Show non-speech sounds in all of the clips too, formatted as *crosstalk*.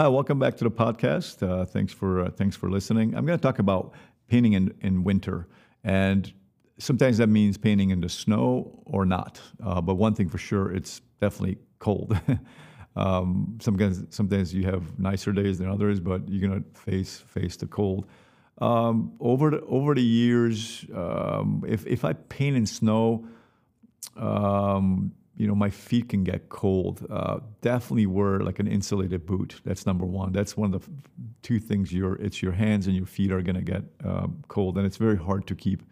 Hi, welcome back to the podcast. Uh, thanks for uh, thanks for listening. I'm going to talk about painting in, in winter, and sometimes that means painting in the snow or not. Uh, but one thing for sure, it's definitely cold. *laughs* um, sometimes sometimes you have nicer days than others, but you're going to face face the cold. Um, over the over the years, um, if if I paint in snow, um, you know, my feet can get cold. Uh, definitely wear like an insulated boot. That's number one. That's one of the f- two things. Your it's your hands and your feet are going to get um, cold, and it's very hard to keep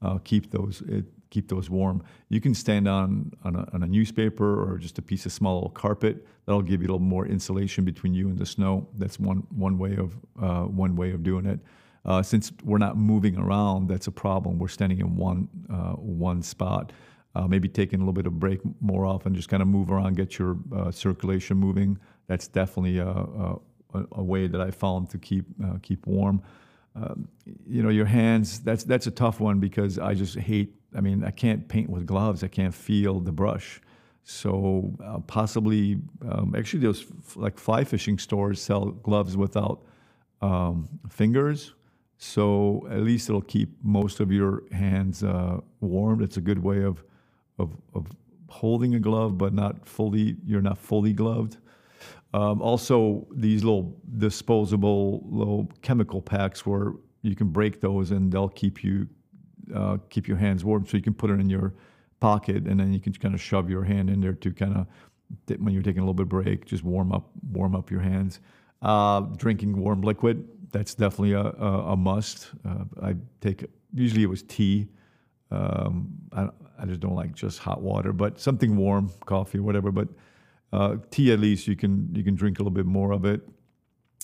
uh, keep those it, keep those warm. You can stand on on a, on a, newspaper or just a piece of small little carpet. That'll give you a little more insulation between you and the snow. That's one one way of uh, one way of doing it. Uh, since we're not moving around, that's a problem. We're standing in one uh, one spot uh, maybe taking a little bit of break more often, just kind of move around, get your uh, circulation moving. That's definitely a, a, a, way that I found to keep uh, keep warm. Um, you know, your hands. That's that's a tough one because I just hate. I mean, I can't paint with gloves. I can't feel the brush. So uh, possibly, um, actually, those like fly fishing stores sell gloves without um, fingers. So at least it'll keep most of your hands uh, warm. It's a good way of of, of holding a glove, but not fully, you're not fully gloved. Um, also, these little disposable little chemical packs where you can break those and they'll keep you uh, keep your hands warm. So you can put it in your pocket and then you can kind of shove your hand in there to kind of when you're taking a little bit break, just warm up warm up your hands. Uh, drinking warm liquid that's definitely a, a, a must. Uh, I take usually it was tea. Um, I, I just don't like just hot water, but something warm, coffee, whatever. But uh, tea, at least you can you can drink a little bit more of it,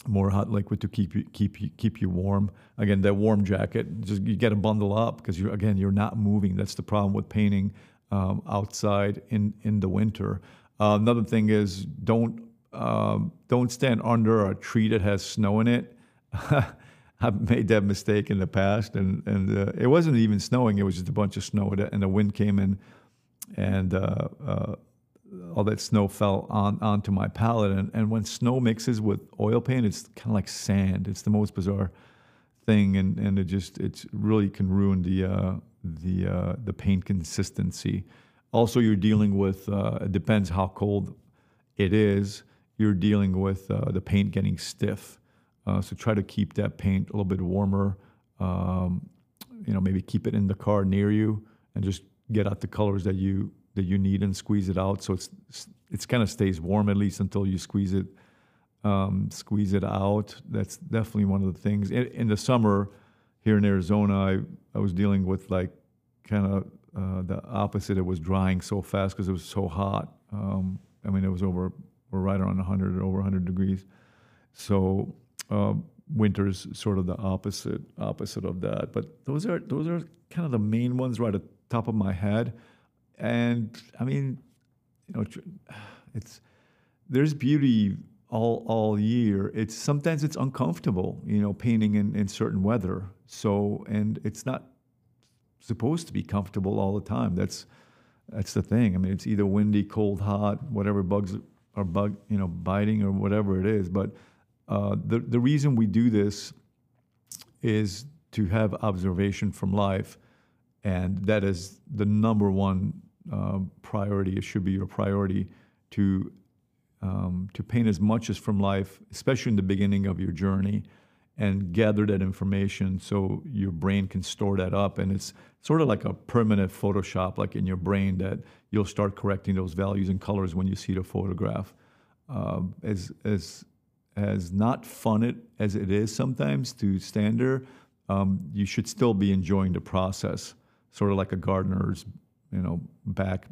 more hot liquid to keep you keep you keep you warm. Again, that warm jacket, just you got to bundle up because you again you're not moving. That's the problem with painting um, outside in in the winter. Uh, another thing is don't um, don't stand under a tree that has snow in it. *laughs* I've *laughs* made that mistake in the past, and and uh, it wasn't even snowing; it was just a bunch of snow, and the wind came in, and uh, uh, all that snow fell on onto my palette. And, and when snow mixes with oil paint, it's kind of like sand. It's the most bizarre thing, and, and it just it really can ruin the uh, the uh, the paint consistency. Also, you're dealing with uh, it depends how cold it is. You're dealing with the paint getting stiff uh, so try to keep that paint a little bit warmer. Um, you know, maybe keep it in the car near you, and just get out the colors that you that you need and squeeze it out so it's it's kind of stays warm at least until you squeeze it um, squeeze it out. That's definitely one of the things. In, in, the summer here in Arizona, I I was dealing with like kind of uh, the opposite. It was drying so fast because it was so hot. Um, I mean, it was over we're right around 100 over 100 degrees. So uh, is sort of the opposite opposite of that. But those are those are kind of the main ones right at the top of my head. And I mean, you know, *sighs* it's there's beauty all all year. It's sometimes it's uncomfortable, you know, painting in, in certain weather. So and it's not supposed to be comfortable all the time. That's that's the thing. I mean, it's either windy, cold, hot, whatever bugs are bug, you know, biting or whatever it is. But uh, the, the reason we do this is to have observation from life, and that is the number one uh, priority. It should be your priority to um, to paint as much as from life, especially in the beginning of your journey, and gather that information so your brain can store that up. And it's sort of like a permanent Photoshop, like in your brain, that you'll start correcting those values and colors when you see the photograph. Uh, as as as not fun it as it is sometimes to stand there, um, you should still be enjoying the process. Sort of like a gardener's, you know, back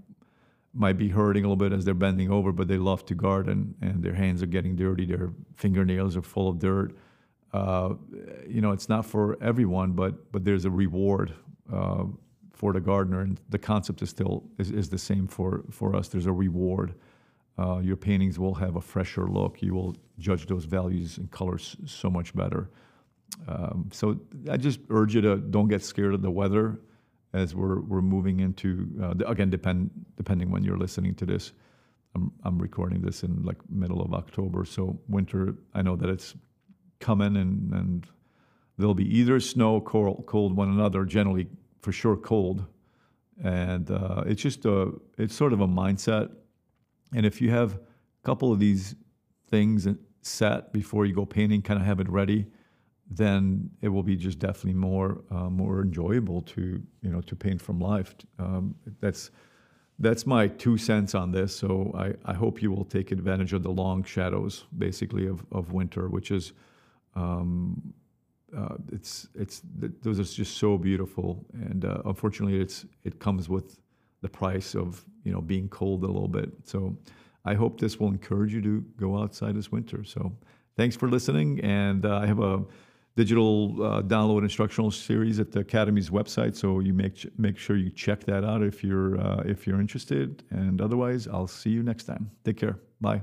might be hurting a little bit as they're bending over, but they love to garden and their hands are getting dirty, their fingernails are full of dirt. Uh, you know, it's not for everyone, but but there's a reward uh, for the gardener, and the concept is still is, is the same for for us. There's a reward uh, your paintings will have a fresher look. You will judge those values and colors so much better. Um, so I just urge you to don't get scared of the weather as we're, we're moving into, uh, again, depend, depending when you're listening to this. I'm, I'm recording this in like middle of October, so winter. I know that it's coming, and and there'll be either snow, cold, cold one another. Generally, for sure, cold, and uh, it's just a it's sort of a mindset. And if you have a couple of these things set before you go painting, kind of have it ready, then it will be just definitely more uh, more enjoyable to you know to paint from life. Um, that's that's my two cents on this. So I, I hope you will take advantage of the long shadows, basically of, of winter, which is um, uh, it's it's those are just so beautiful, and uh, unfortunately, it's it comes with the price of you know being cold a little bit. So I hope this will encourage you to go outside this winter. So thanks for listening, and uh, I have a digital uh, download instructional series at the Academy's website. So you make make sure you check that out if you're uh, if you're interested. And otherwise, I'll see you next time. Take care. Bye.